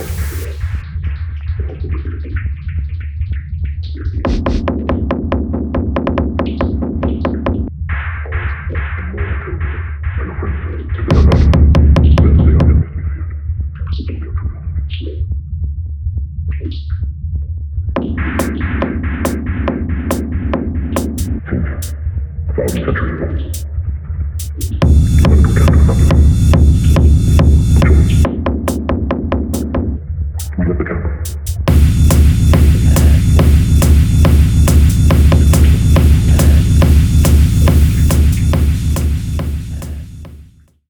Century. wieder bekämpfen.